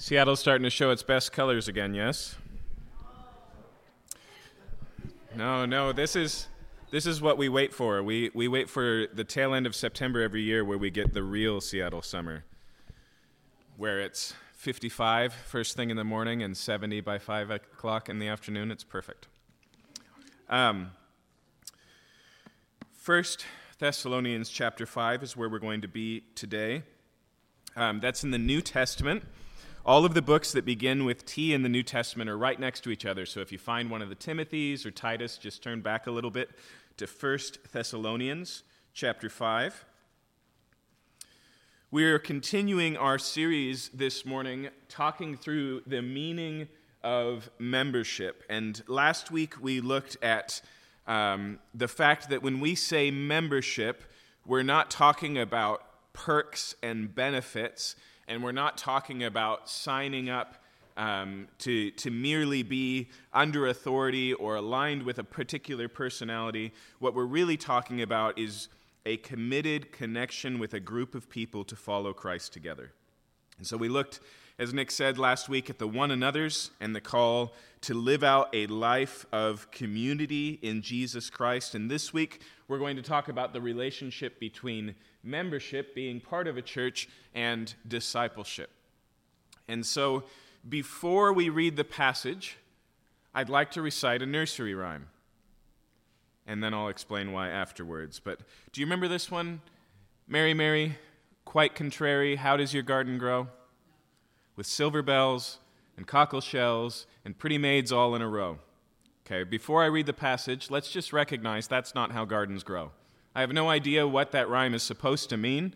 Seattle's starting to show its best colors again, yes? No, no, this is this is what we wait for. We we wait for the tail end of September every year where we get the real Seattle summer. Where it's 55 first thing in the morning and 70 by 5 o'clock in the afternoon. It's perfect. Um, First Thessalonians chapter 5 is where we're going to be today. Um, that's in the New Testament. All of the books that begin with T in the New Testament are right next to each other. So if you find one of the Timothys or Titus, just turn back a little bit to 1 Thessalonians chapter 5. We're continuing our series this morning talking through the meaning of membership. And last week we looked at um, the fact that when we say membership, we're not talking about perks and benefits and we're not talking about signing up um, to, to merely be under authority or aligned with a particular personality. What we're really talking about is a committed connection with a group of people to follow Christ together. And so we looked, as Nick said last week, at the one another's and the call to live out a life of community in Jesus Christ. And this week, we're going to talk about the relationship between membership, being part of a church, and discipleship. And so, before we read the passage, I'd like to recite a nursery rhyme. And then I'll explain why afterwards. But do you remember this one? Mary, Mary, quite contrary, how does your garden grow? With silver bells and cockle shells and pretty maids all in a row. Okay, before I read the passage, let's just recognize that's not how gardens grow. I have no idea what that rhyme is supposed to mean,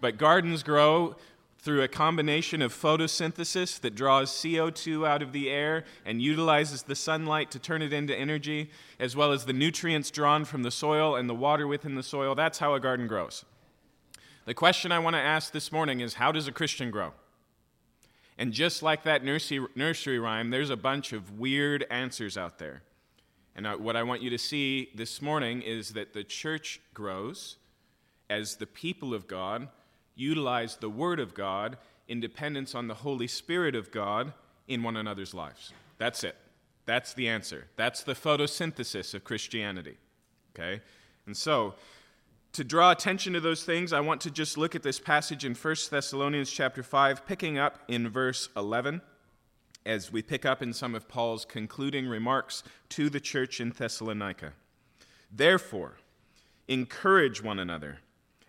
but gardens grow through a combination of photosynthesis that draws CO2 out of the air and utilizes the sunlight to turn it into energy, as well as the nutrients drawn from the soil and the water within the soil. That's how a garden grows. The question I want to ask this morning is how does a Christian grow? And just like that nursery, nursery rhyme, there's a bunch of weird answers out there. And what I want you to see this morning is that the church grows as the people of God utilize the Word of God in dependence on the Holy Spirit of God in one another's lives. That's it. That's the answer. That's the photosynthesis of Christianity. Okay? And so, to draw attention to those things, I want to just look at this passage in 1 Thessalonians chapter 5, picking up in verse 11 as we pick up in some of Paul's concluding remarks to the church in Thessalonica. Therefore, encourage one another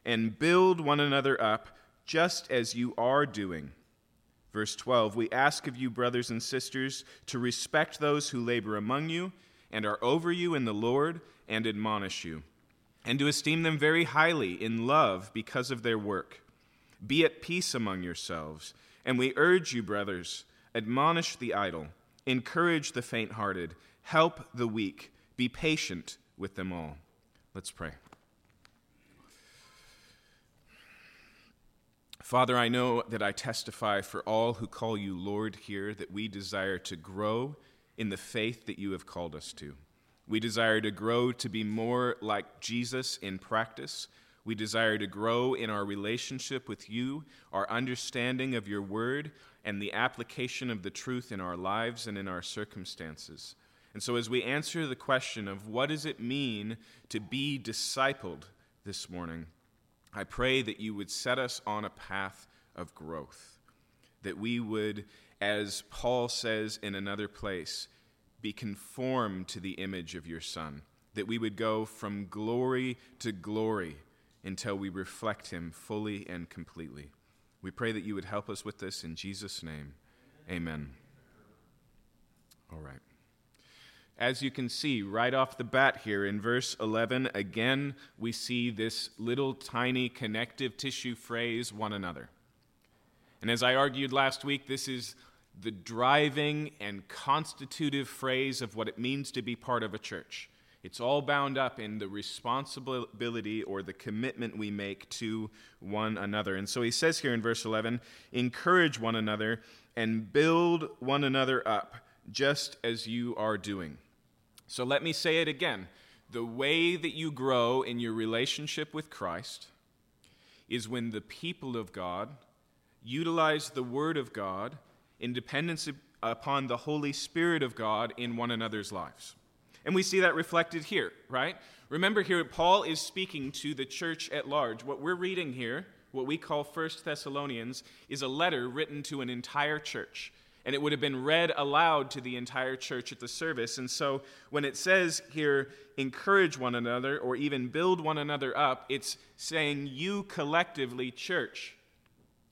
and build one another up, just as you are doing. Verse 12 We ask of you, brothers and sisters, to respect those who labor among you and are over you in the Lord and admonish you, and to esteem them very highly in love because of their work. Be at peace among yourselves. And we urge you, brothers, admonish the idle, encourage the faint hearted, help the weak, be patient with them all. Let's pray. Father, I know that I testify for all who call you Lord here that we desire to grow in the faith that you have called us to. We desire to grow to be more like Jesus in practice. We desire to grow in our relationship with you, our understanding of your word, and the application of the truth in our lives and in our circumstances. And so, as we answer the question of what does it mean to be discipled this morning, I pray that you would set us on a path of growth, that we would, as Paul says in another place, be conformed to the image of your Son, that we would go from glory to glory until we reflect him fully and completely. We pray that you would help us with this in Jesus' name. Amen. All right. As you can see right off the bat here in verse 11, again, we see this little tiny connective tissue phrase, one another. And as I argued last week, this is the driving and constitutive phrase of what it means to be part of a church. It's all bound up in the responsibility or the commitment we make to one another. And so he says here in verse 11 encourage one another and build one another up, just as you are doing. So let me say it again. The way that you grow in your relationship with Christ is when the people of God utilize the Word of God in dependence upon the Holy Spirit of God in one another's lives. And we see that reflected here, right? Remember here, Paul is speaking to the church at large. What we're reading here, what we call First Thessalonians, is a letter written to an entire church. And it would have been read aloud to the entire church at the service. And so when it says here, encourage one another or even build one another up, it's saying, you collectively, church,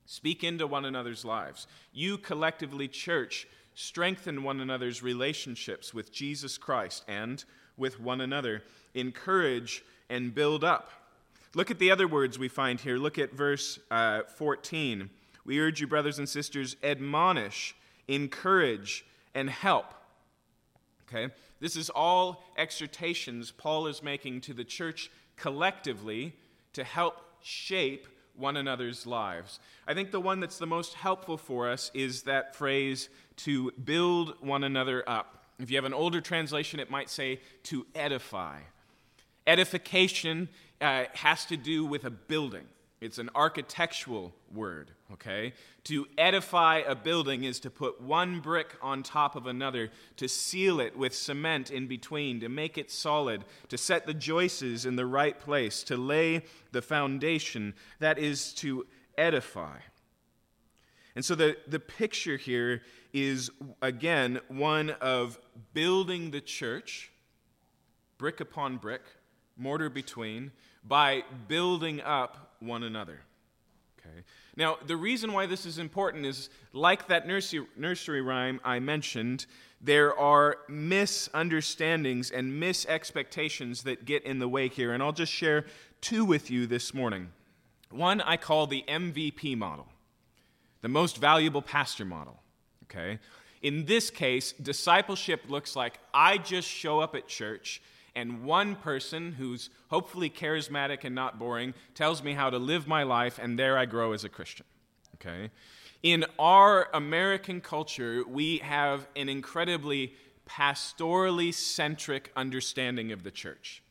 speak into one another's lives. You collectively, church, strengthen one another's relationships with Jesus Christ and with one another, encourage and build up. Look at the other words we find here. Look at verse uh, 14. We urge you, brothers and sisters, admonish, encourage, and help. Okay? This is all exhortations Paul is making to the church collectively to help shape one another's lives. I think the one that's the most helpful for us is that phrase to build one another up. If you have an older translation, it might say to edify. Edification uh, has to do with a building. It's an architectural word, okay? To edify a building is to put one brick on top of another, to seal it with cement in between, to make it solid, to set the joists in the right place, to lay the foundation. That is to edify. And so the, the picture here is, again, one of building the church, brick upon brick, mortar between, by building up one another. Okay. Now, the reason why this is important is like that nursery, nursery rhyme I mentioned, there are misunderstandings and misexpectations that get in the way here. And I'll just share two with you this morning. One I call the MVP model, the most valuable pastor model. Okay? In this case, discipleship looks like I just show up at church and one person who's hopefully charismatic and not boring tells me how to live my life, and there I grow as a Christian. Okay? In our American culture, we have an incredibly pastorally centric understanding of the church.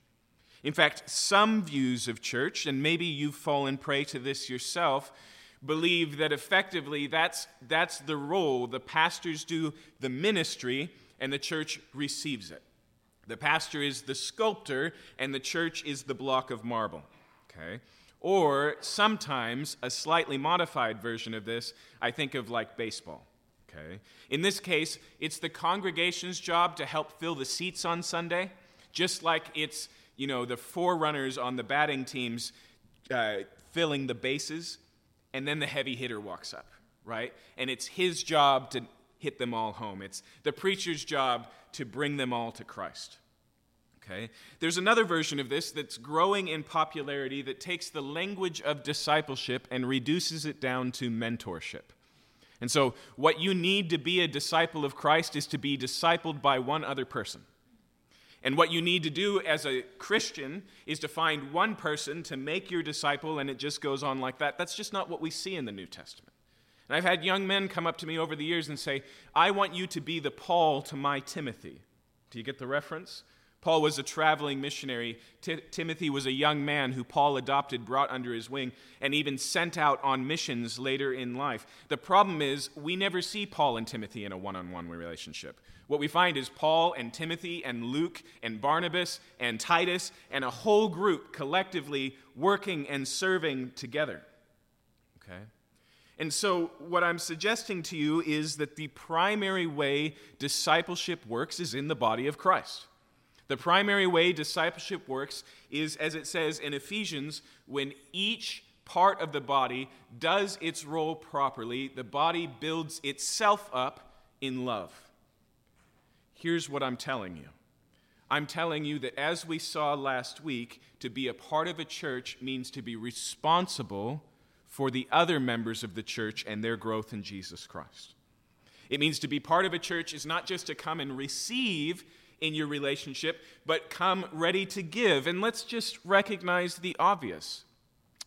In fact, some views of church, and maybe you've fallen prey to this yourself, believe that effectively that's, that's the role. The pastors do the ministry, and the church receives it. The pastor is the sculptor, and the church is the block of marble. Okay? Or sometimes a slightly modified version of this, I think of like baseball. Okay? In this case, it's the congregation's job to help fill the seats on Sunday, just like it's you know the forerunners on the batting teams uh, filling the bases, and then the heavy hitter walks up, right? And it's his job to hit them all home. It's the preacher's job to bring them all to Christ. Okay? There's another version of this that's growing in popularity that takes the language of discipleship and reduces it down to mentorship. And so, what you need to be a disciple of Christ is to be discipled by one other person. And what you need to do as a Christian is to find one person to make your disciple, and it just goes on like that. That's just not what we see in the New Testament. And I've had young men come up to me over the years and say, I want you to be the Paul to my Timothy. Do you get the reference? Paul was a traveling missionary. T- Timothy was a young man who Paul adopted, brought under his wing, and even sent out on missions later in life. The problem is, we never see Paul and Timothy in a one on one relationship. What we find is Paul and Timothy and Luke and Barnabas and Titus and a whole group collectively working and serving together. Okay? And so, what I'm suggesting to you is that the primary way discipleship works is in the body of Christ. The primary way discipleship works is, as it says in Ephesians, when each part of the body does its role properly, the body builds itself up in love. Here's what I'm telling you I'm telling you that as we saw last week, to be a part of a church means to be responsible for the other members of the church and their growth in Jesus Christ. It means to be part of a church is not just to come and receive in your relationship, but come ready to give. And let's just recognize the obvious.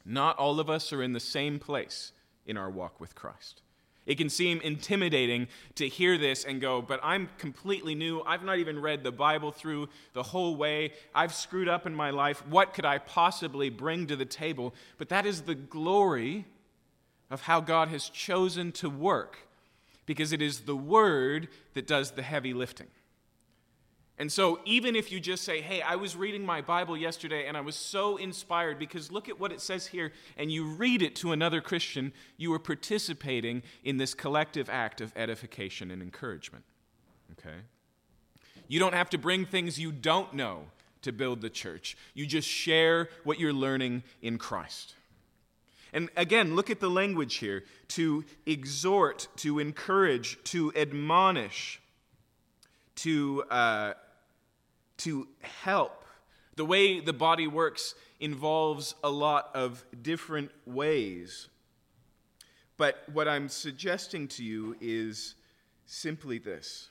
Not all of us are in the same place in our walk with Christ. It can seem intimidating to hear this and go, but I'm completely new. I've not even read the Bible through the whole way. I've screwed up in my life. What could I possibly bring to the table? But that is the glory of how God has chosen to work because it is the Word that does the heavy lifting. And so, even if you just say, Hey, I was reading my Bible yesterday and I was so inspired because look at what it says here, and you read it to another Christian, you are participating in this collective act of edification and encouragement. Okay? You don't have to bring things you don't know to build the church, you just share what you're learning in Christ. And again, look at the language here to exhort, to encourage, to admonish, to. Uh, to help. The way the body works involves a lot of different ways. But what I'm suggesting to you is simply this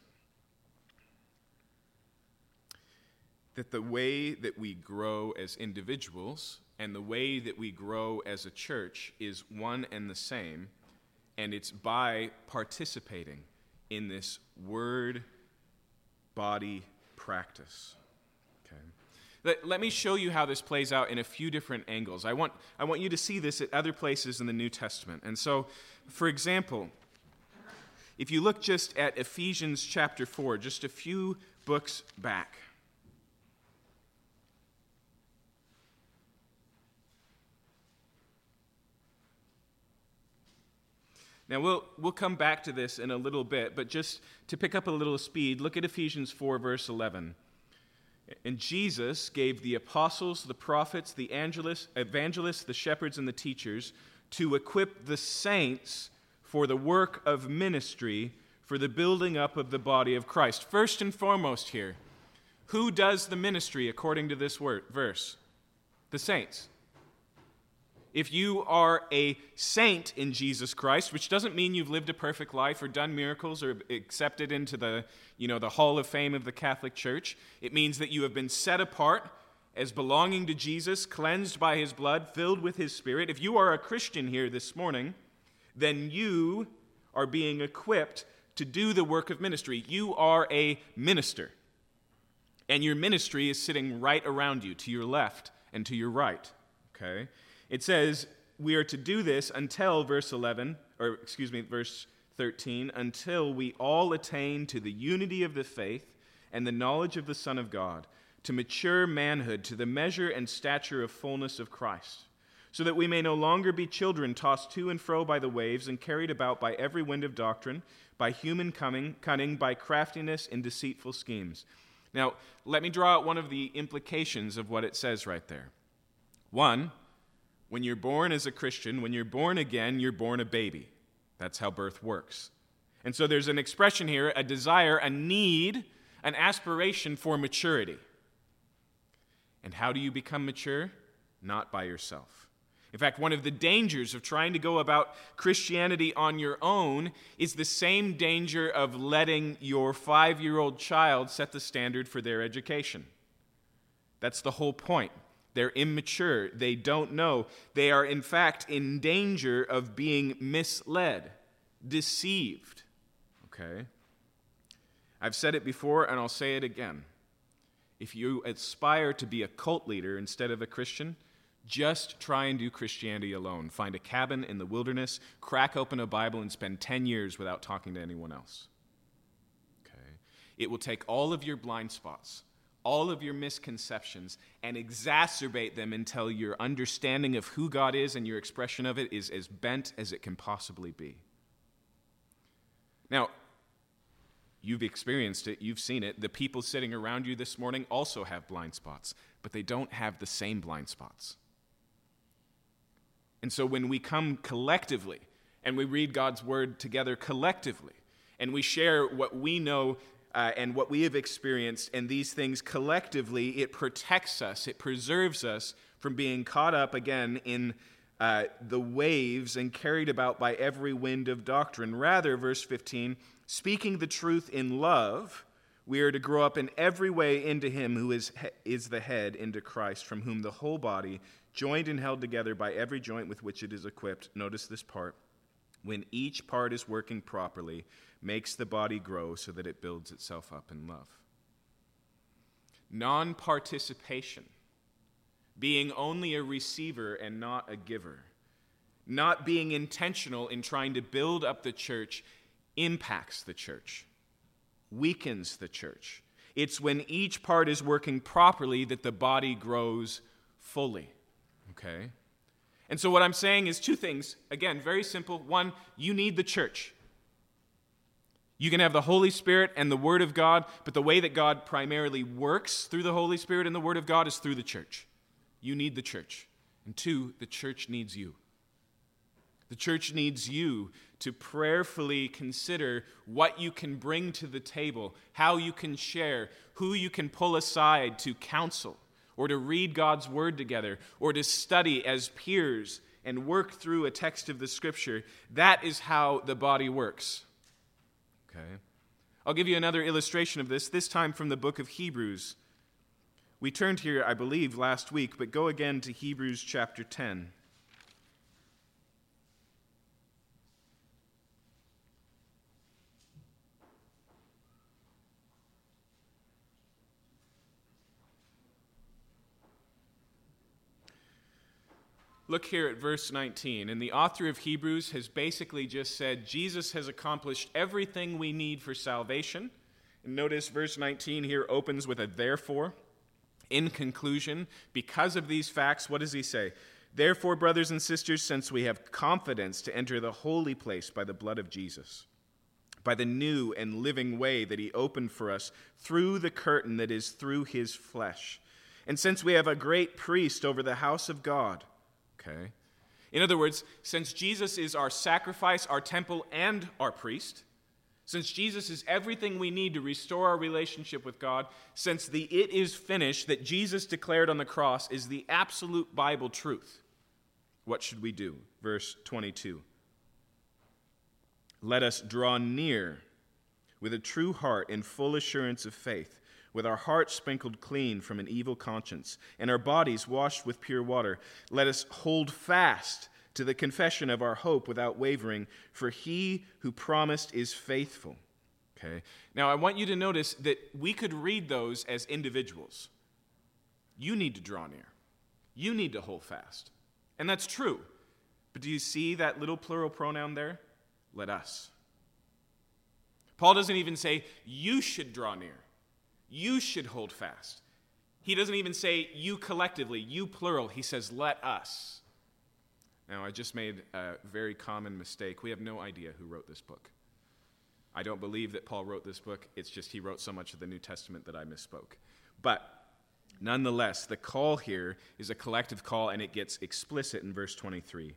that the way that we grow as individuals and the way that we grow as a church is one and the same, and it's by participating in this word body practice. Let, let me show you how this plays out in a few different angles. I want, I want you to see this at other places in the New Testament. And so, for example, if you look just at Ephesians chapter 4, just a few books back. Now, we'll, we'll come back to this in a little bit, but just to pick up a little speed, look at Ephesians 4, verse 11. And Jesus gave the apostles, the prophets, the evangelists, the shepherds, and the teachers to equip the saints for the work of ministry, for the building up of the body of Christ. First and foremost, here, who does the ministry according to this word, verse? The saints if you are a saint in Jesus Christ, which doesn't mean you've lived a perfect life or done miracles or accepted into the, you know, the hall of fame of the Catholic Church, it means that you have been set apart as belonging to Jesus, cleansed by his blood, filled with his spirit. If you are a Christian here this morning, then you are being equipped to do the work of ministry. You are a minister. And your ministry is sitting right around you, to your left and to your right. Okay? It says, we are to do this until, verse 11, or excuse me, verse 13, until we all attain to the unity of the faith and the knowledge of the Son of God, to mature manhood, to the measure and stature of fullness of Christ, so that we may no longer be children tossed to and fro by the waves and carried about by every wind of doctrine, by human cunning, cunning by craftiness in deceitful schemes. Now, let me draw out one of the implications of what it says right there. One, when you're born as a Christian, when you're born again, you're born a baby. That's how birth works. And so there's an expression here, a desire, a need, an aspiration for maturity. And how do you become mature? Not by yourself. In fact, one of the dangers of trying to go about Christianity on your own is the same danger of letting your five year old child set the standard for their education. That's the whole point. They're immature. They don't know. They are, in fact, in danger of being misled, deceived. Okay? I've said it before and I'll say it again. If you aspire to be a cult leader instead of a Christian, just try and do Christianity alone. Find a cabin in the wilderness, crack open a Bible, and spend 10 years without talking to anyone else. Okay? It will take all of your blind spots all of your misconceptions and exacerbate them until your understanding of who God is and your expression of it is as bent as it can possibly be. Now, you've experienced it, you've seen it. The people sitting around you this morning also have blind spots, but they don't have the same blind spots. And so when we come collectively and we read God's word together collectively, and we share what we know uh, and what we have experienced, and these things collectively, it protects us, it preserves us from being caught up again in uh, the waves and carried about by every wind of doctrine. Rather, verse 15, speaking the truth in love, we are to grow up in every way into Him who is, is the head, into Christ, from whom the whole body, joined and held together by every joint with which it is equipped, notice this part, when each part is working properly, makes the body grow so that it builds itself up in love. Non participation, being only a receiver and not a giver, not being intentional in trying to build up the church, impacts the church, weakens the church. It's when each part is working properly that the body grows fully. Okay? And so, what I'm saying is two things. Again, very simple. One, you need the church. You can have the Holy Spirit and the Word of God, but the way that God primarily works through the Holy Spirit and the Word of God is through the church. You need the church. And two, the church needs you. The church needs you to prayerfully consider what you can bring to the table, how you can share, who you can pull aside to counsel, or to read God's word together, or to study as peers and work through a text of the scripture. That is how the body works. Okay? I'll give you another illustration of this, this time from the book of Hebrews. We turned here, I believe, last week, but go again to Hebrews chapter 10. Look here at verse 19. And the author of Hebrews has basically just said Jesus has accomplished everything we need for salvation. And notice verse 19 here opens with a therefore. In conclusion, because of these facts, what does he say? Therefore, brothers and sisters, since we have confidence to enter the holy place by the blood of Jesus, by the new and living way that he opened for us through the curtain that is through his flesh, and since we have a great priest over the house of God, Okay? In other words, since Jesus is our sacrifice, our temple, and our priest, since Jesus is everything we need to restore our relationship with God, since the it is finished that Jesus declared on the cross is the absolute Bible truth, what should we do? Verse 22. Let us draw near with a true heart in full assurance of faith with our hearts sprinkled clean from an evil conscience, and our bodies washed with pure water, let us hold fast to the confession of our hope without wavering, for he who promised is faithful. Okay? Now, I want you to notice that we could read those as individuals. You need to draw near, you need to hold fast. And that's true. But do you see that little plural pronoun there? Let us. Paul doesn't even say, you should draw near. You should hold fast. He doesn't even say you collectively, you plural. He says, let us. Now, I just made a very common mistake. We have no idea who wrote this book. I don't believe that Paul wrote this book. It's just he wrote so much of the New Testament that I misspoke. But nonetheless, the call here is a collective call, and it gets explicit in verse 23,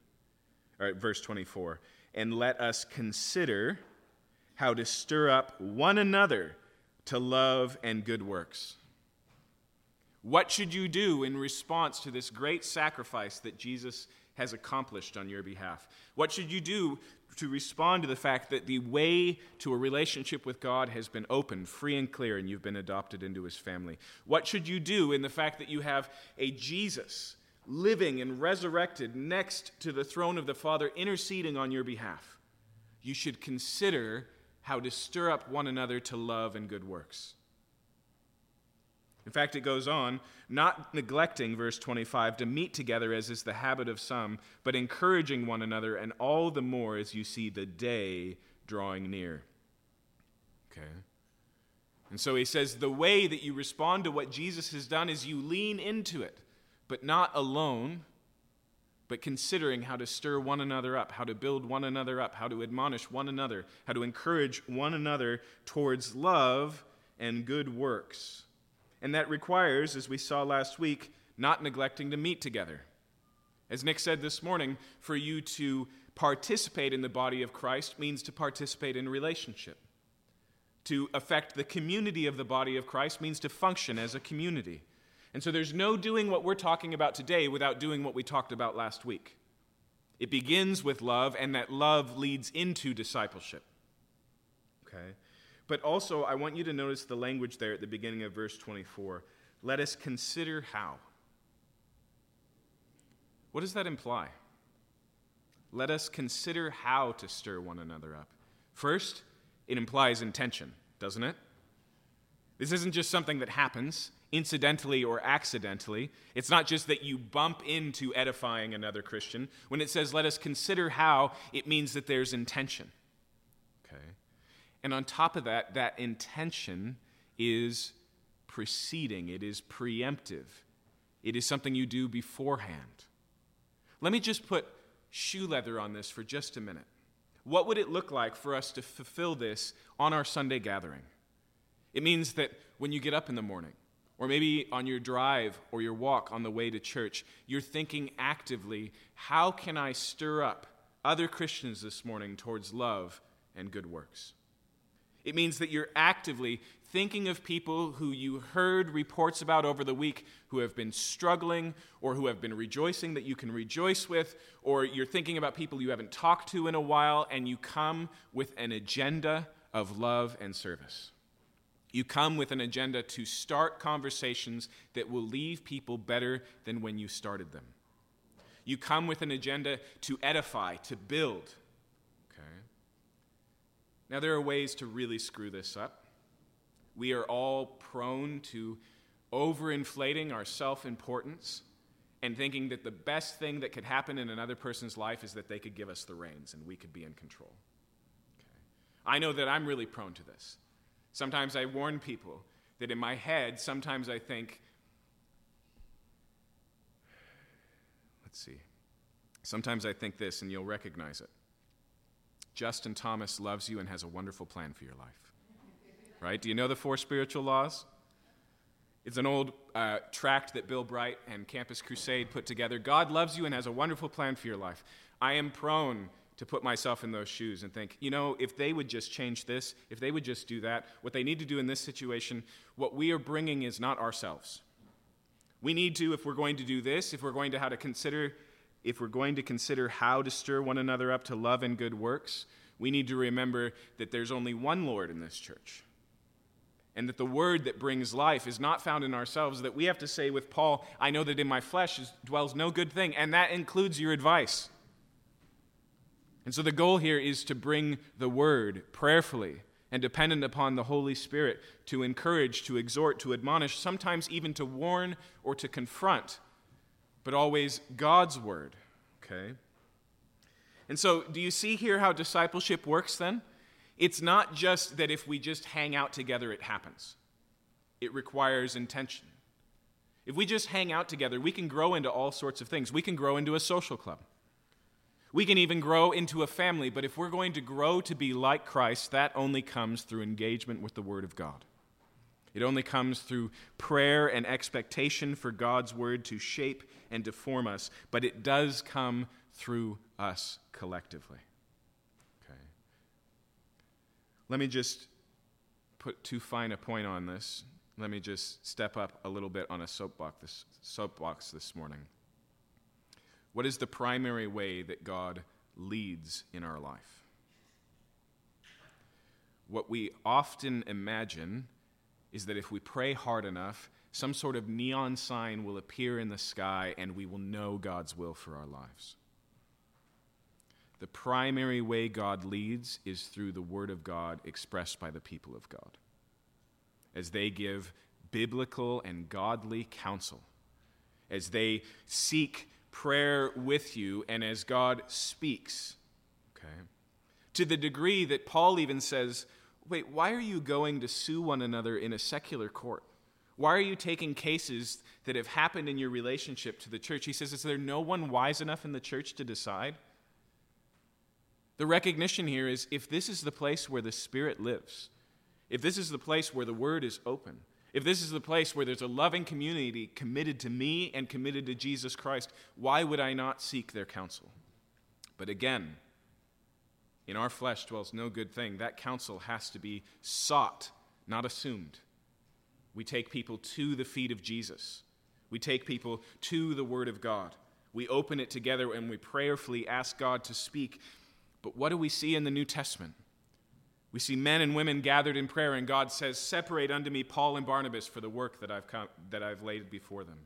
or verse 24. And let us consider how to stir up one another to love and good works. What should you do in response to this great sacrifice that Jesus has accomplished on your behalf? What should you do to respond to the fact that the way to a relationship with God has been opened, free and clear, and you've been adopted into his family? What should you do in the fact that you have a Jesus living and resurrected next to the throne of the Father, interceding on your behalf? You should consider how to stir up one another to love and good works. In fact, it goes on, not neglecting, verse 25, to meet together as is the habit of some, but encouraging one another, and all the more as you see the day drawing near. Okay? And so he says the way that you respond to what Jesus has done is you lean into it, but not alone, but considering how to stir one another up, how to build one another up, how to admonish one another, how to encourage one another towards love and good works. And that requires, as we saw last week, not neglecting to meet together. As Nick said this morning, for you to participate in the body of Christ means to participate in relationship. To affect the community of the body of Christ means to function as a community. And so there's no doing what we're talking about today without doing what we talked about last week. It begins with love, and that love leads into discipleship. Okay? But also, I want you to notice the language there at the beginning of verse 24. Let us consider how. What does that imply? Let us consider how to stir one another up. First, it implies intention, doesn't it? This isn't just something that happens incidentally or accidentally. It's not just that you bump into edifying another Christian. When it says, let us consider how, it means that there's intention. Okay? And on top of that, that intention is preceding, it is preemptive, it is something you do beforehand. Let me just put shoe leather on this for just a minute. What would it look like for us to fulfill this on our Sunday gathering? It means that when you get up in the morning, or maybe on your drive or your walk on the way to church, you're thinking actively, how can I stir up other Christians this morning towards love and good works? It means that you're actively thinking of people who you heard reports about over the week who have been struggling or who have been rejoicing that you can rejoice with, or you're thinking about people you haven't talked to in a while, and you come with an agenda of love and service. You come with an agenda to start conversations that will leave people better than when you started them. You come with an agenda to edify, to build. Okay? Now, there are ways to really screw this up. We are all prone to overinflating our self importance and thinking that the best thing that could happen in another person's life is that they could give us the reins and we could be in control. Okay. I know that I'm really prone to this. Sometimes I warn people that in my head, sometimes I think, let's see. Sometimes I think this, and you'll recognize it. Justin Thomas loves you and has a wonderful plan for your life. Right? Do you know the four spiritual laws? It's an old uh, tract that Bill Bright and Campus Crusade put together. God loves you and has a wonderful plan for your life. I am prone to put myself in those shoes and think, you know, if they would just change this, if they would just do that, what they need to do in this situation, what we are bringing is not ourselves. We need to, if we're going to do this, if we're going to how to consider, if we're going to consider how to stir one another up to love and good works, we need to remember that there's only one Lord in this church. And that the word that brings life is not found in ourselves, that we have to say with Paul, I know that in my flesh dwells no good thing, and that includes your advice. And so the goal here is to bring the word prayerfully and dependent upon the Holy Spirit to encourage, to exhort, to admonish, sometimes even to warn or to confront, but always God's word. Okay? And so, do you see here how discipleship works then? It's not just that if we just hang out together, it happens, it requires intention. If we just hang out together, we can grow into all sorts of things. We can grow into a social club. We can even grow into a family, but if we're going to grow to be like Christ, that only comes through engagement with the Word of God. It only comes through prayer and expectation for God's Word to shape and deform us, but it does come through us collectively. Okay. Let me just put too fine a point on this. Let me just step up a little bit on a soapbox this, soapbox this morning. What is the primary way that God leads in our life? What we often imagine is that if we pray hard enough, some sort of neon sign will appear in the sky and we will know God's will for our lives. The primary way God leads is through the Word of God expressed by the people of God. As they give biblical and godly counsel, as they seek prayer with you and as God speaks. Okay? To the degree that Paul even says, wait, why are you going to sue one another in a secular court? Why are you taking cases that have happened in your relationship to the church? He says, Is there no one wise enough in the church to decide? The recognition here is if this is the place where the Spirit lives, if this is the place where the Word is open, if this is the place where there's a loving community committed to me and committed to Jesus Christ, why would I not seek their counsel? But again, in our flesh dwells no good thing. That counsel has to be sought, not assumed. We take people to the feet of Jesus. We take people to the Word of God. We open it together and we prayerfully ask God to speak. But what do we see in the New Testament? We see men and women gathered in prayer, and God says, Separate unto me Paul and Barnabas for the work that I've, come, that I've laid before them.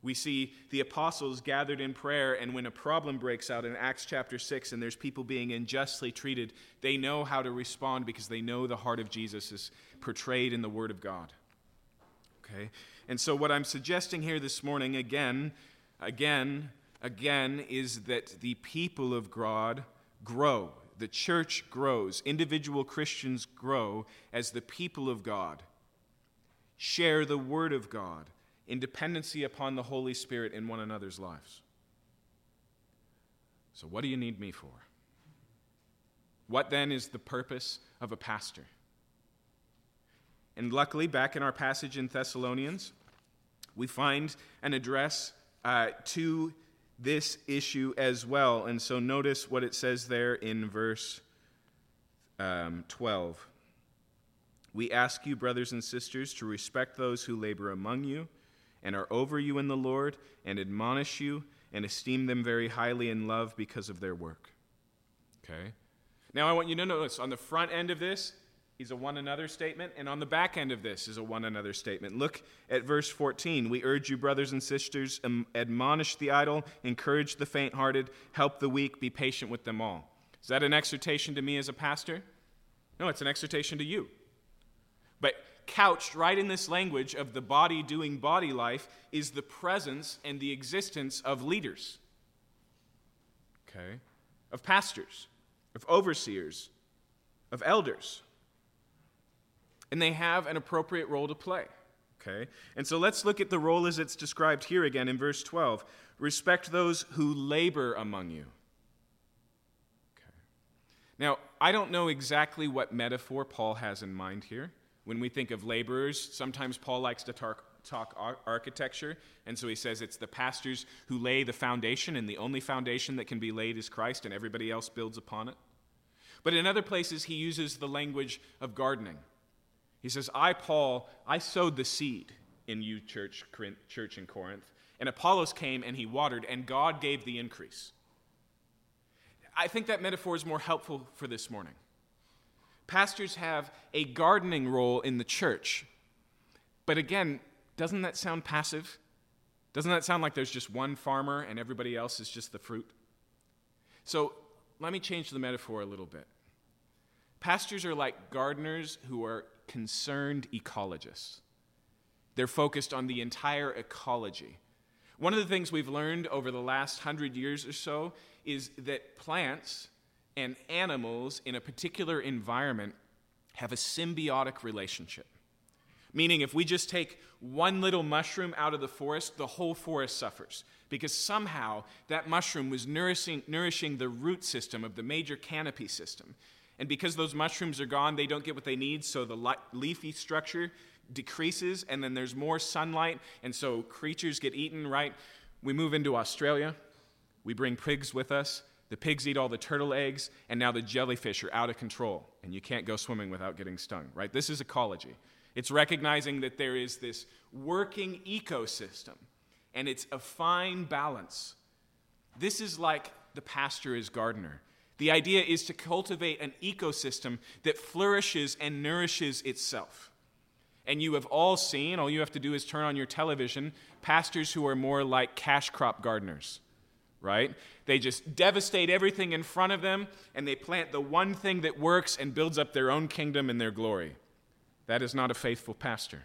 We see the apostles gathered in prayer, and when a problem breaks out in Acts chapter 6 and there's people being unjustly treated, they know how to respond because they know the heart of Jesus is portrayed in the Word of God. Okay? And so, what I'm suggesting here this morning, again, again, again, is that the people of God grow the church grows, individual Christians grow as the people of God share the Word of God in dependency upon the Holy Spirit in one another's lives. So, what do you need me for? What then is the purpose of a pastor? And luckily, back in our passage in Thessalonians, we find an address uh, to this issue as well. And so notice what it says there in verse um, 12. We ask you, brothers and sisters, to respect those who labor among you and are over you in the Lord, and admonish you and esteem them very highly in love because of their work. Okay? Now I want you to notice on the front end of this is a one another statement, and on the back end of this is a one another statement. Look at verse 14. We urge you, brothers and sisters, admonish the idle, encourage the faint hearted, help the weak, be patient with them all. Is that an exhortation to me as a pastor? No, it's an exhortation to you. But couched right in this language of the body doing body life is the presence and the existence of leaders, okay, of pastors, of overseers, of elders. And they have an appropriate role to play. Okay? And so let's look at the role as it's described here again in verse 12. Respect those who labor among you. Okay. Now, I don't know exactly what metaphor Paul has in mind here. When we think of laborers, sometimes Paul likes to talk, talk architecture, and so he says it's the pastors who lay the foundation, and the only foundation that can be laid is Christ, and everybody else builds upon it. But in other places, he uses the language of gardening. He says, I, Paul, I sowed the seed in you, church, church in Corinth, and Apollos came and he watered, and God gave the increase. I think that metaphor is more helpful for this morning. Pastors have a gardening role in the church. But again, doesn't that sound passive? Doesn't that sound like there's just one farmer and everybody else is just the fruit? So let me change the metaphor a little bit. Pastors are like gardeners who are concerned ecologists. They're focused on the entire ecology. One of the things we've learned over the last hundred years or so is that plants and animals in a particular environment have a symbiotic relationship. Meaning, if we just take one little mushroom out of the forest, the whole forest suffers. Because somehow that mushroom was nourishing, nourishing the root system of the major canopy system. And because those mushrooms are gone, they don't get what they need, so the leafy structure decreases, and then there's more sunlight, and so creatures get eaten, right? We move into Australia, we bring pigs with us. The pigs eat all the turtle eggs, and now the jellyfish are out of control, and you can't go swimming without getting stung, right? This is ecology. It's recognizing that there is this working ecosystem, and it's a fine balance. This is like the pastor is gardener. The idea is to cultivate an ecosystem that flourishes and nourishes itself. And you have all seen, all you have to do is turn on your television, pastors who are more like cash crop gardeners, right? They just devastate everything in front of them and they plant the one thing that works and builds up their own kingdom and their glory. That is not a faithful pastor.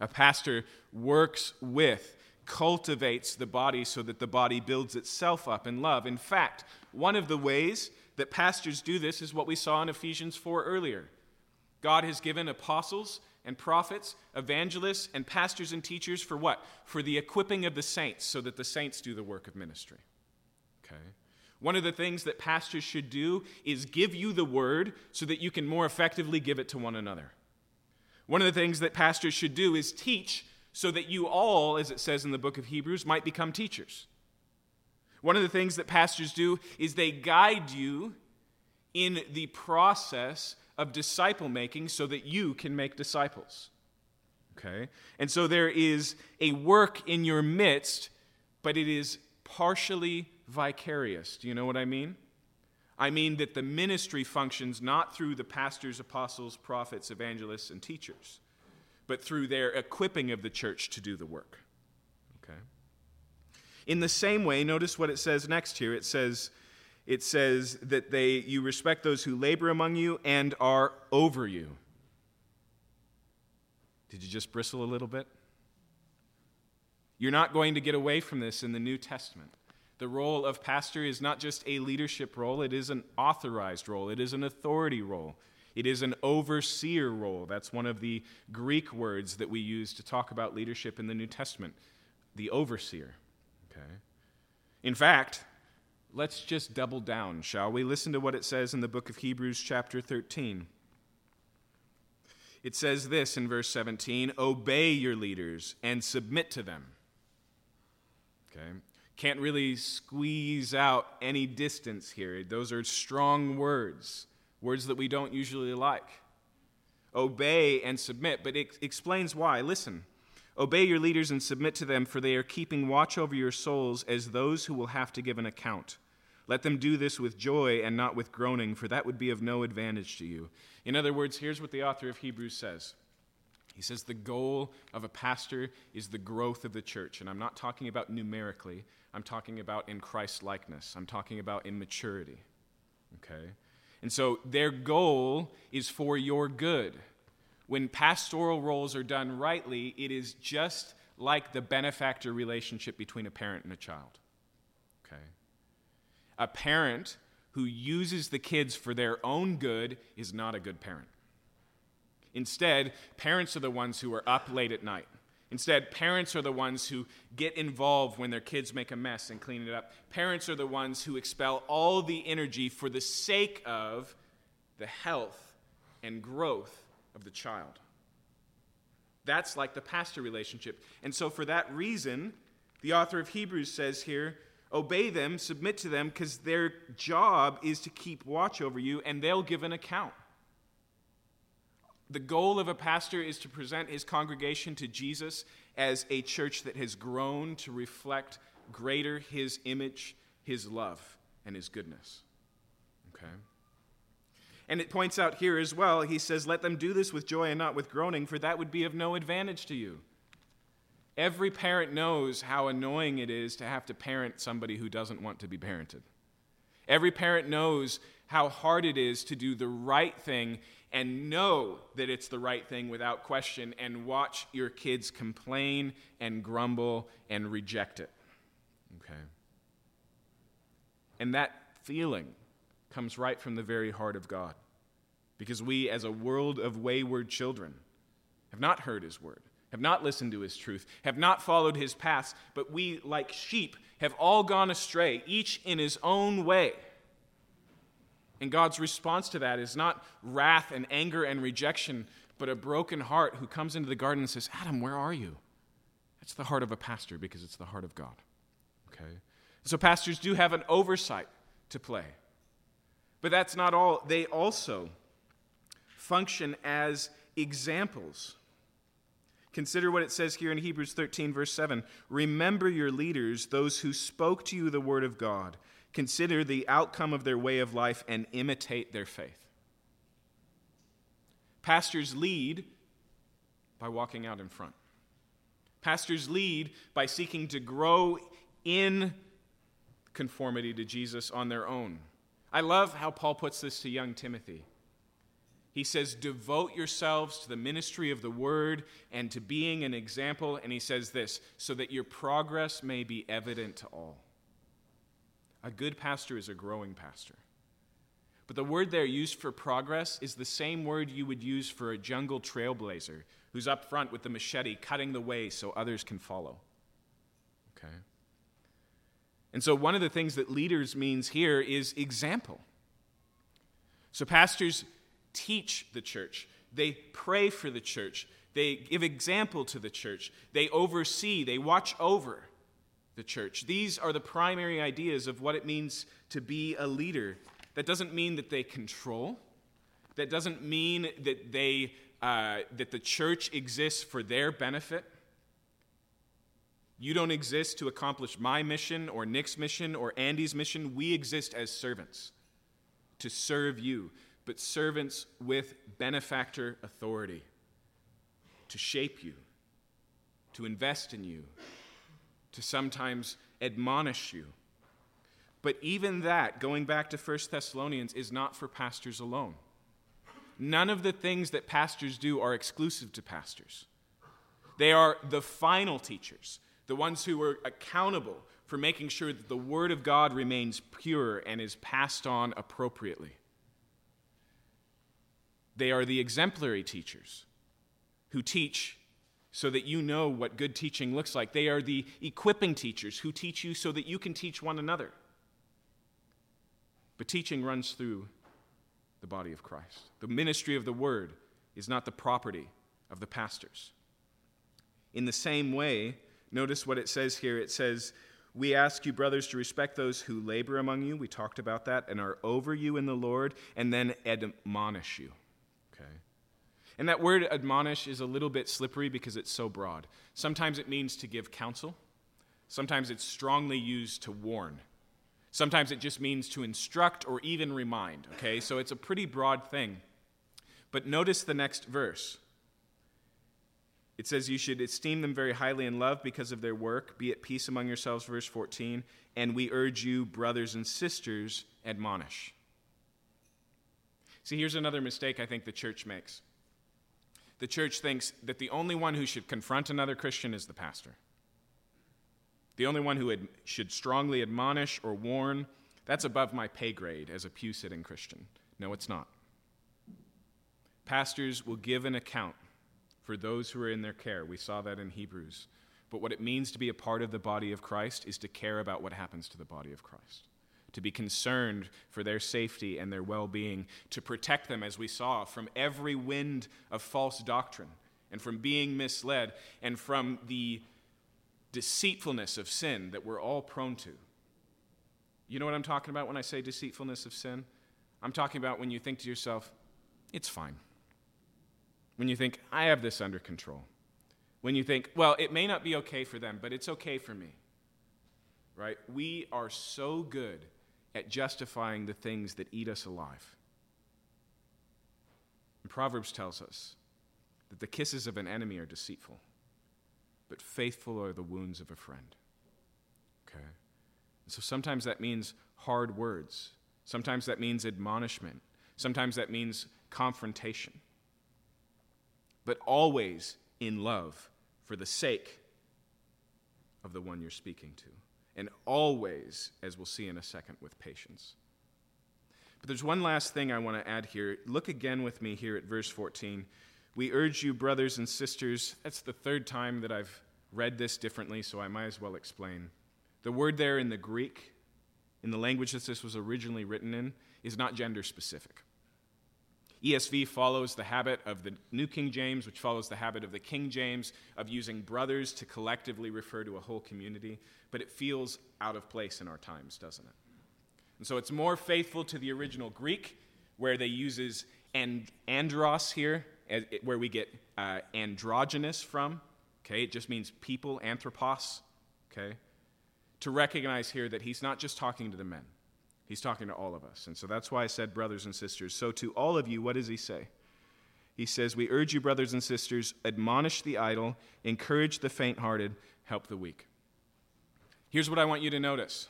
A pastor works with cultivates the body so that the body builds itself up in love. In fact, one of the ways that pastors do this is what we saw in Ephesians 4 earlier. God has given apostles and prophets, evangelists, and pastors and teachers for what? For the equipping of the saints so that the saints do the work of ministry. Okay? One of the things that pastors should do is give you the word so that you can more effectively give it to one another. One of the things that pastors should do is teach so that you all, as it says in the book of Hebrews, might become teachers. One of the things that pastors do is they guide you in the process of disciple making so that you can make disciples. Okay? And so there is a work in your midst, but it is partially vicarious. Do you know what I mean? I mean that the ministry functions not through the pastors, apostles, prophets, evangelists, and teachers, but through their equipping of the church to do the work. Okay? In the same way, notice what it says next here. It says, it says that they, you respect those who labor among you and are over you. Did you just bristle a little bit? You're not going to get away from this in the New Testament. The role of pastor is not just a leadership role, it is an authorized role, it is an authority role. It is an overseer role. That's one of the Greek words that we use to talk about leadership in the New Testament the overseer. Okay? In fact, let's just double down, shall we? Listen to what it says in the book of Hebrews, chapter 13. It says this in verse 17 Obey your leaders and submit to them. Okay? Can't really squeeze out any distance here. Those are strong words words that we don't usually like. Obey and submit, but it explains why. Listen. Obey your leaders and submit to them, for they are keeping watch over your souls as those who will have to give an account. Let them do this with joy and not with groaning, for that would be of no advantage to you. In other words, here's what the author of Hebrews says. He says the goal of a pastor is the growth of the church. And I'm not talking about numerically, I'm talking about in Christ likeness, I'm talking about in maturity. Okay? And so their goal is for your good. When pastoral roles are done rightly, it is just like the benefactor relationship between a parent and a child. Okay? A parent who uses the kids for their own good is not a good parent. Instead, parents are the ones who are up late at night Instead, parents are the ones who get involved when their kids make a mess and clean it up. Parents are the ones who expel all the energy for the sake of the health and growth of the child. That's like the pastor relationship. And so, for that reason, the author of Hebrews says here obey them, submit to them, because their job is to keep watch over you, and they'll give an account. The goal of a pastor is to present his congregation to Jesus as a church that has grown to reflect greater his image, his love, and his goodness. Okay? And it points out here as well, he says, Let them do this with joy and not with groaning, for that would be of no advantage to you. Every parent knows how annoying it is to have to parent somebody who doesn't want to be parented. Every parent knows how hard it is to do the right thing and know that it's the right thing without question and watch your kids complain and grumble and reject it. Okay? And that feeling comes right from the very heart of God. Because we, as a world of wayward children, have not heard his word, have not listened to his truth, have not followed his paths, but we, like sheep, have all gone astray, each in his own way. And God's response to that is not wrath and anger and rejection, but a broken heart who comes into the garden and says, Adam, where are you? That's the heart of a pastor because it's the heart of God. Okay? So pastors do have an oversight to play. But that's not all. They also function as examples. Consider what it says here in Hebrews 13, verse 7. Remember your leaders, those who spoke to you the word of God consider the outcome of their way of life and imitate their faith. Pastors lead by walking out in front. Pastors lead by seeking to grow in conformity to Jesus on their own. I love how Paul puts this to young Timothy. He says, Devote yourselves to the ministry of the word and to being an example. And he says this, so that your progress may be evident to all. A good pastor is a growing pastor. But the word there used for progress is the same word you would use for a jungle trailblazer who's up front with the machete cutting the way so others can follow. Okay? And so one of the things that leaders means here is example. So pastors teach the church, they pray for the church, they give example to the church, they oversee, they watch over the church. These are the primary ideas of what it means to be a leader. That doesn't mean that they control. That doesn't mean that they uh, that the church exists for their benefit. You don't exist to accomplish my mission or Nick's mission or Andy's mission. We exist as servants to serve you, but servants with benefactor authority to shape you, to invest in you, to sometimes admonish you. But even that, going back to 1 Thessalonians, is not for pastors alone. None of the things that pastors do are exclusive to pastors. They are the final teachers, the ones who are accountable for making sure that the Word of God remains pure and is passed on appropriately. They are the exemplary teachers who teach so that you know what good teaching looks like. They are the equipping teachers who teach you so that you can teach one another. But teaching runs through the body of Christ. The ministry of the word is not the property of the pastors. In the same way, notice what it says here. It says, We ask you, brothers, to respect those who labor among you. We talked about that, and are over you in the Lord, and then admonish you. And that word admonish is a little bit slippery because it's so broad. Sometimes it means to give counsel, sometimes it's strongly used to warn. Sometimes it just means to instruct or even remind, okay? So it's a pretty broad thing. But notice the next verse. It says, You should esteem them very highly in love because of their work. Be at peace among yourselves, verse 14. And we urge you, brothers and sisters, admonish. See, here's another mistake I think the church makes. The church thinks that the only one who should confront another Christian is the pastor. The only one who should strongly admonish or warn, that's above my pay grade as a pew sitting Christian. No, it's not. Pastors will give an account for those who are in their care. We saw that in Hebrews. But what it means to be a part of the body of Christ is to care about what happens to the body of Christ, to be concerned for their safety and their well being, to protect them, as we saw, from every wind of false doctrine and from being misled and from the deceitfulness of sin that we're all prone to. You know what I'm talking about when I say deceitfulness of sin? I'm talking about when you think to yourself, it's fine. When you think, I have this under control. When you think, well, it may not be okay for them, but it's okay for me. Right? We are so good at justifying the things that eat us alive. And Proverbs tells us that the kisses of an enemy are deceitful but faithful are the wounds of a friend. Okay? So sometimes that means hard words. Sometimes that means admonishment. Sometimes that means confrontation. But always in love for the sake of the one you're speaking to. And always, as we'll see in a second, with patience. But there's one last thing I want to add here. Look again with me here at verse 14. We urge you, brothers and sisters, that's the third time that I've read this differently, so I might as well explain. The word there in the Greek, in the language that this was originally written in, is not gender specific. ESV follows the habit of the New King James, which follows the habit of the King James, of using brothers to collectively refer to a whole community, but it feels out of place in our times, doesn't it? And so it's more faithful to the original Greek, where they uses and, andros here, where we get uh, androgynous from, Okay, it just means people, anthropos. Okay, to recognize here that he's not just talking to the men, he's talking to all of us. And so that's why I said, brothers and sisters. So to all of you, what does he say? He says, We urge you, brothers and sisters, admonish the idle, encourage the faint hearted, help the weak. Here's what I want you to notice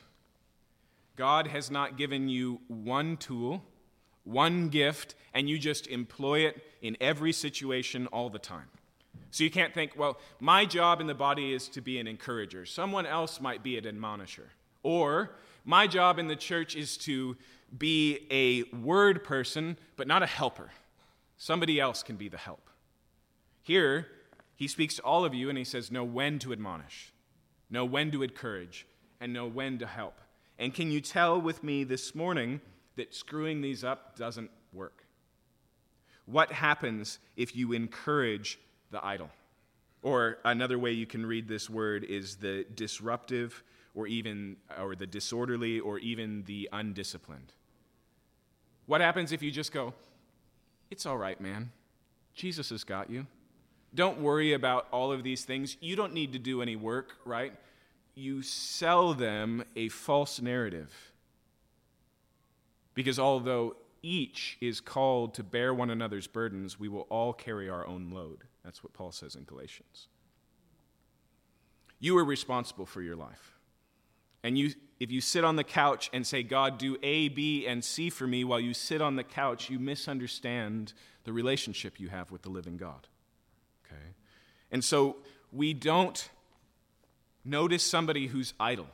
God has not given you one tool, one gift, and you just employ it in every situation all the time. So you can't think, well, my job in the body is to be an encourager. Someone else might be an admonisher. Or my job in the church is to be a word person, but not a helper. Somebody else can be the help. Here, he speaks to all of you and he says, Know when to admonish, know when to encourage, and know when to help. And can you tell with me this morning that screwing these up doesn't work? What happens if you encourage the idle. Or another way you can read this word is the disruptive or even or the disorderly or even the undisciplined. What happens if you just go, "It's all right, man. Jesus has got you. Don't worry about all of these things. You don't need to do any work, right?" You sell them a false narrative. Because although each is called to bear one another's burdens, we will all carry our own load. That's what Paul says in Galatians. You are responsible for your life. And you, if you sit on the couch and say, God, do A, B, and C for me, while you sit on the couch, you misunderstand the relationship you have with the living God. Okay? And so we don't notice somebody who's idle.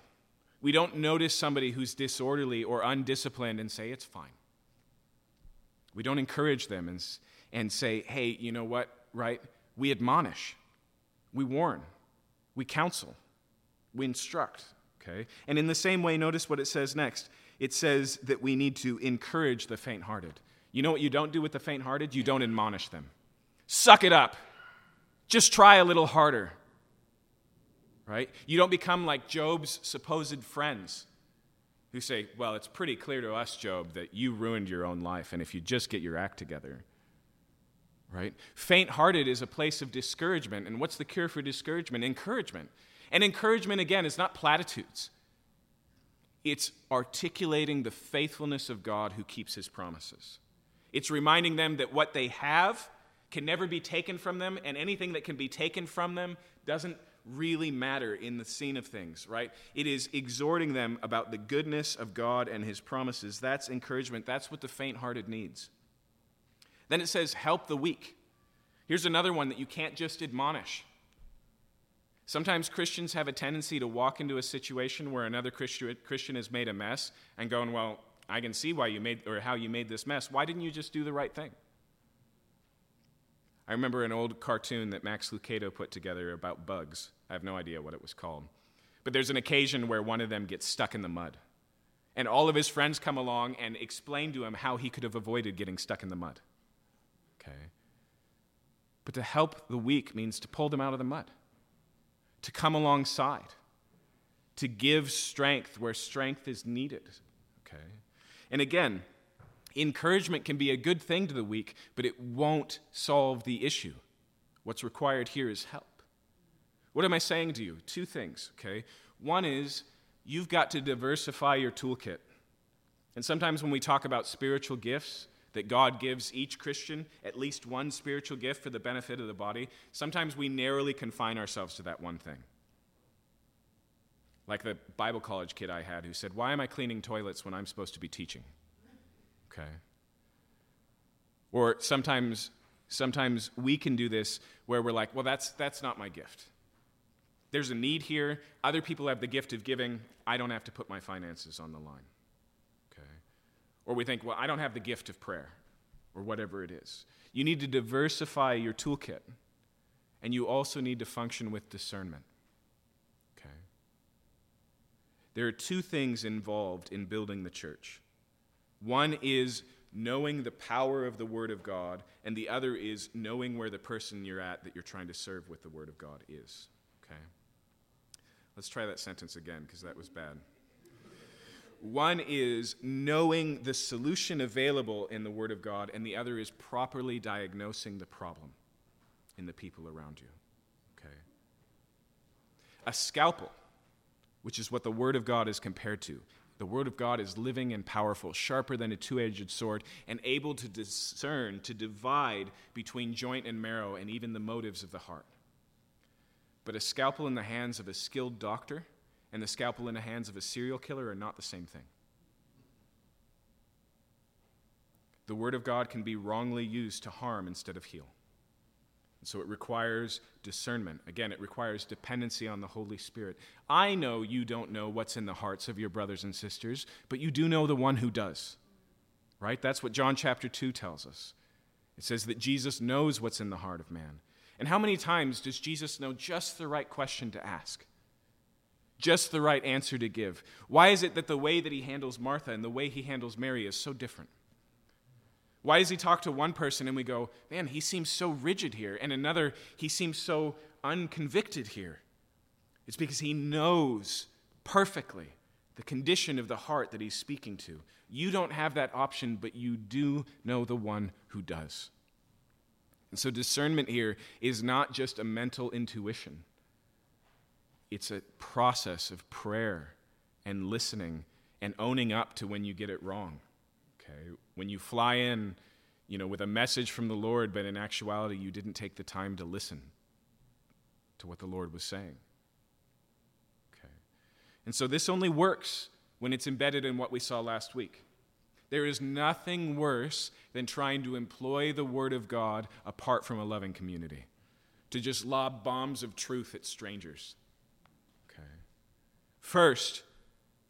We don't notice somebody who's disorderly or undisciplined and say, it's fine. We don't encourage them and, and say, hey, you know what, right? We admonish, we warn, we counsel, we instruct, okay? And in the same way, notice what it says next. It says that we need to encourage the faint hearted. You know what you don't do with the faint hearted? You don't admonish them. Suck it up. Just try a little harder. Right? You don't become like Job's supposed friends who say, Well, it's pretty clear to us, Job, that you ruined your own life, and if you just get your act together. Right? Faint hearted is a place of discouragement. And what's the cure for discouragement? Encouragement. And encouragement, again, is not platitudes, it's articulating the faithfulness of God who keeps his promises. It's reminding them that what they have can never be taken from them, and anything that can be taken from them doesn't really matter in the scene of things, right? It is exhorting them about the goodness of God and his promises. That's encouragement. That's what the faint hearted needs. Then it says, help the weak. Here's another one that you can't just admonish. Sometimes Christians have a tendency to walk into a situation where another Christian has made a mess and going, Well, I can see why you made, or how you made this mess. Why didn't you just do the right thing? I remember an old cartoon that Max Lucado put together about bugs. I have no idea what it was called. But there's an occasion where one of them gets stuck in the mud. And all of his friends come along and explain to him how he could have avoided getting stuck in the mud. Okay? But to help the weak means to pull them out of the mud, to come alongside, to give strength where strength is needed. Okay? And again, encouragement can be a good thing to the weak, but it won't solve the issue. What's required here is help. What am I saying to you? Two things, okay? One is you've got to diversify your toolkit. And sometimes when we talk about spiritual gifts, that God gives each Christian at least one spiritual gift for the benefit of the body, sometimes we narrowly confine ourselves to that one thing. Like the Bible college kid I had who said, Why am I cleaning toilets when I'm supposed to be teaching? Okay. Or sometimes, sometimes we can do this where we're like, Well, that's, that's not my gift. There's a need here. Other people have the gift of giving. I don't have to put my finances on the line. Or we think, Well, I don't have the gift of prayer, or whatever it is. You need to diversify your toolkit, and you also need to function with discernment. Okay? There are two things involved in building the church. One is knowing the power of the Word of God, and the other is knowing where the person you're at that you're trying to serve with the Word of God is. Okay? Let's try that sentence again because that was bad. One is knowing the solution available in the Word of God, and the other is properly diagnosing the problem in the people around you. Okay? A scalpel which is what the Word of God is compared to. The Word of God is living and powerful, sharper than a two edged sword, and able to discern, to divide between joint and marrow and even the motives of the heart. But a scalpel in the hands of a skilled doctor and the scalpel in the hands of a serial killer are not the same thing. The Word of God can be wrongly used to harm instead of heal. And so it requires discernment. Again, it requires dependency on the Holy Spirit. I know you don't know what's in the hearts of your brothers and sisters, but you do know the one who does. Right? That's what John chapter 2 tells us. It says that Jesus knows what's in the heart of man. And how many times does Jesus know just the right question to ask? Just the right answer to give? Why is it that the way that he handles Martha and the way he handles Mary is so different? Why does he talk to one person and we go, man, he seems so rigid here, and another, he seems so unconvicted here? It's because he knows perfectly the condition of the heart that he's speaking to. You don't have that option, but you do know the one who does. And so discernment here is not just a mental intuition, it's a process of prayer and listening and owning up to when you get it wrong. Okay? When you fly in, you know, with a message from the Lord, but in actuality you didn't take the time to listen to what the Lord was saying. Okay. And so this only works when it's embedded in what we saw last week. There is nothing worse than trying to employ the Word of God apart from a loving community, to just lob bombs of truth at strangers. First,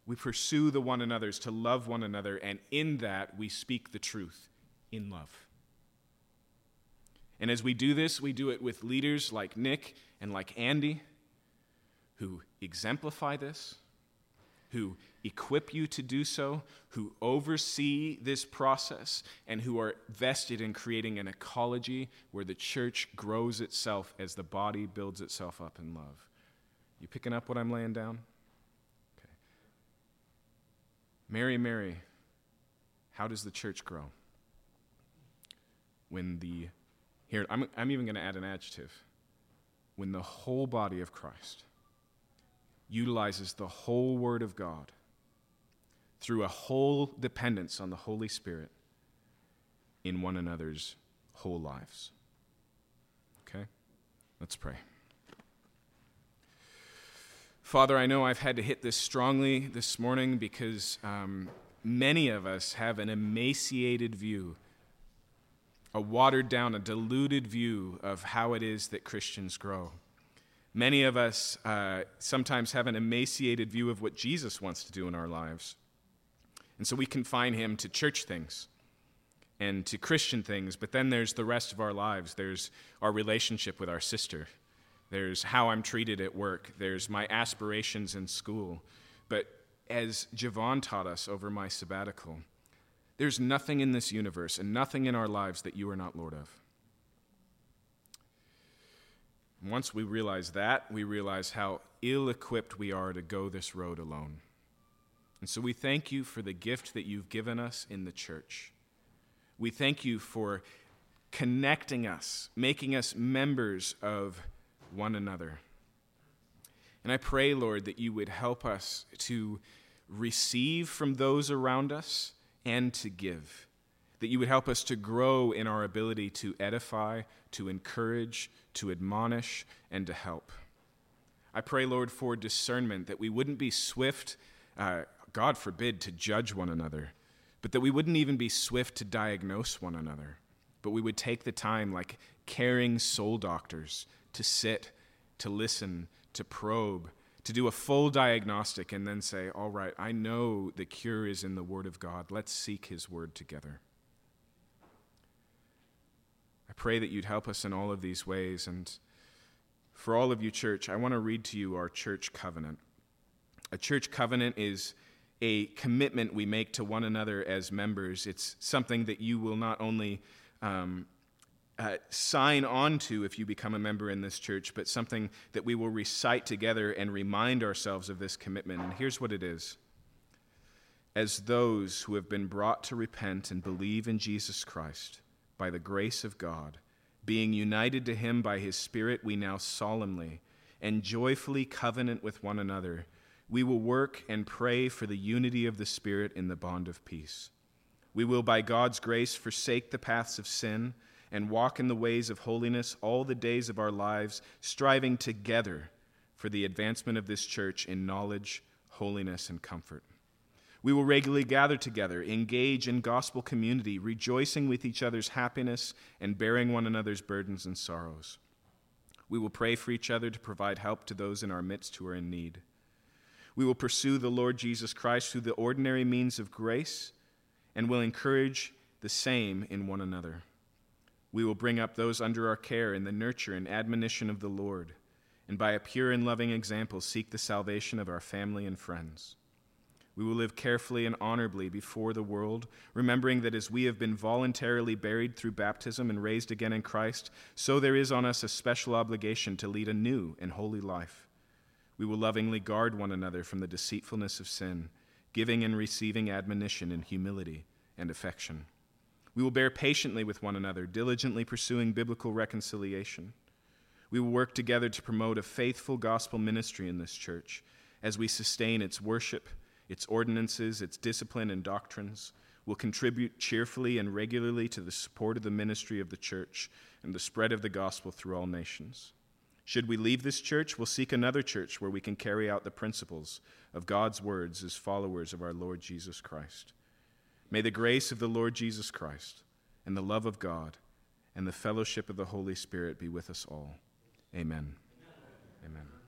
We pursue the one another's to love one another, and in that we speak the truth in love. And as we do this, we do it with leaders like Nick and like Andy who exemplify this, who equip you to do so, who oversee this process, and who are vested in creating an ecology where the church grows itself as the body builds itself up in love. You picking up what I'm laying down? Okay. Mary, Mary, how does the church grow? When the, here, I'm, I'm even going to add an adjective. When the whole body of Christ utilizes the whole Word of God through a whole dependence on the Holy Spirit in one another's whole lives. Okay? Let's pray. Father, I know I've had to hit this strongly this morning because um, many of us have an emaciated view, a watered down, a diluted view of how it is that Christians grow. Many of us uh, sometimes have an emaciated view of what Jesus wants to do in our lives. And so we confine him to church things and to Christian things, but then there's the rest of our lives. There's our relationship with our sister, there's how I'm treated at work, there's my aspirations in school. But as Javon taught us over my sabbatical, there's nothing in this universe and nothing in our lives that you are not Lord of. Once we realize that, we realize how ill equipped we are to go this road alone. And so we thank you for the gift that you've given us in the church. We thank you for connecting us, making us members of one another. And I pray, Lord, that you would help us to receive from those around us and to give. That you would help us to grow in our ability to edify, to encourage, to admonish, and to help. I pray, Lord, for discernment, that we wouldn't be swift, uh, God forbid, to judge one another, but that we wouldn't even be swift to diagnose one another, but we would take the time, like caring soul doctors, to sit, to listen, to probe, to do a full diagnostic, and then say, All right, I know the cure is in the Word of God. Let's seek His Word together. I pray that you'd help us in all of these ways. And for all of you, church, I want to read to you our church covenant. A church covenant is a commitment we make to one another as members. It's something that you will not only um, uh, sign on to if you become a member in this church, but something that we will recite together and remind ourselves of this commitment. And here's what it is As those who have been brought to repent and believe in Jesus Christ, by the grace of God. Being united to him by his Spirit, we now solemnly and joyfully covenant with one another. We will work and pray for the unity of the Spirit in the bond of peace. We will, by God's grace, forsake the paths of sin and walk in the ways of holiness all the days of our lives, striving together for the advancement of this church in knowledge, holiness, and comfort. We will regularly gather together, engage in gospel community, rejoicing with each other's happiness and bearing one another's burdens and sorrows. We will pray for each other to provide help to those in our midst who are in need. We will pursue the Lord Jesus Christ through the ordinary means of grace and will encourage the same in one another. We will bring up those under our care in the nurture and admonition of the Lord, and by a pure and loving example seek the salvation of our family and friends. We will live carefully and honorably before the world, remembering that as we have been voluntarily buried through baptism and raised again in Christ, so there is on us a special obligation to lead a new and holy life. We will lovingly guard one another from the deceitfulness of sin, giving and receiving admonition in humility and affection. We will bear patiently with one another, diligently pursuing biblical reconciliation. We will work together to promote a faithful gospel ministry in this church as we sustain its worship its ordinances, its discipline, and doctrines, We'll contribute cheerfully and regularly to the support of the ministry of the church and the spread of the gospel through all nations. Should we leave this church, we'll seek another church where we can carry out the principles of God's words as followers of our Lord Jesus Christ. May the grace of the Lord Jesus Christ and the love of God and the fellowship of the Holy Spirit be with us all. Amen. Amen. Amen.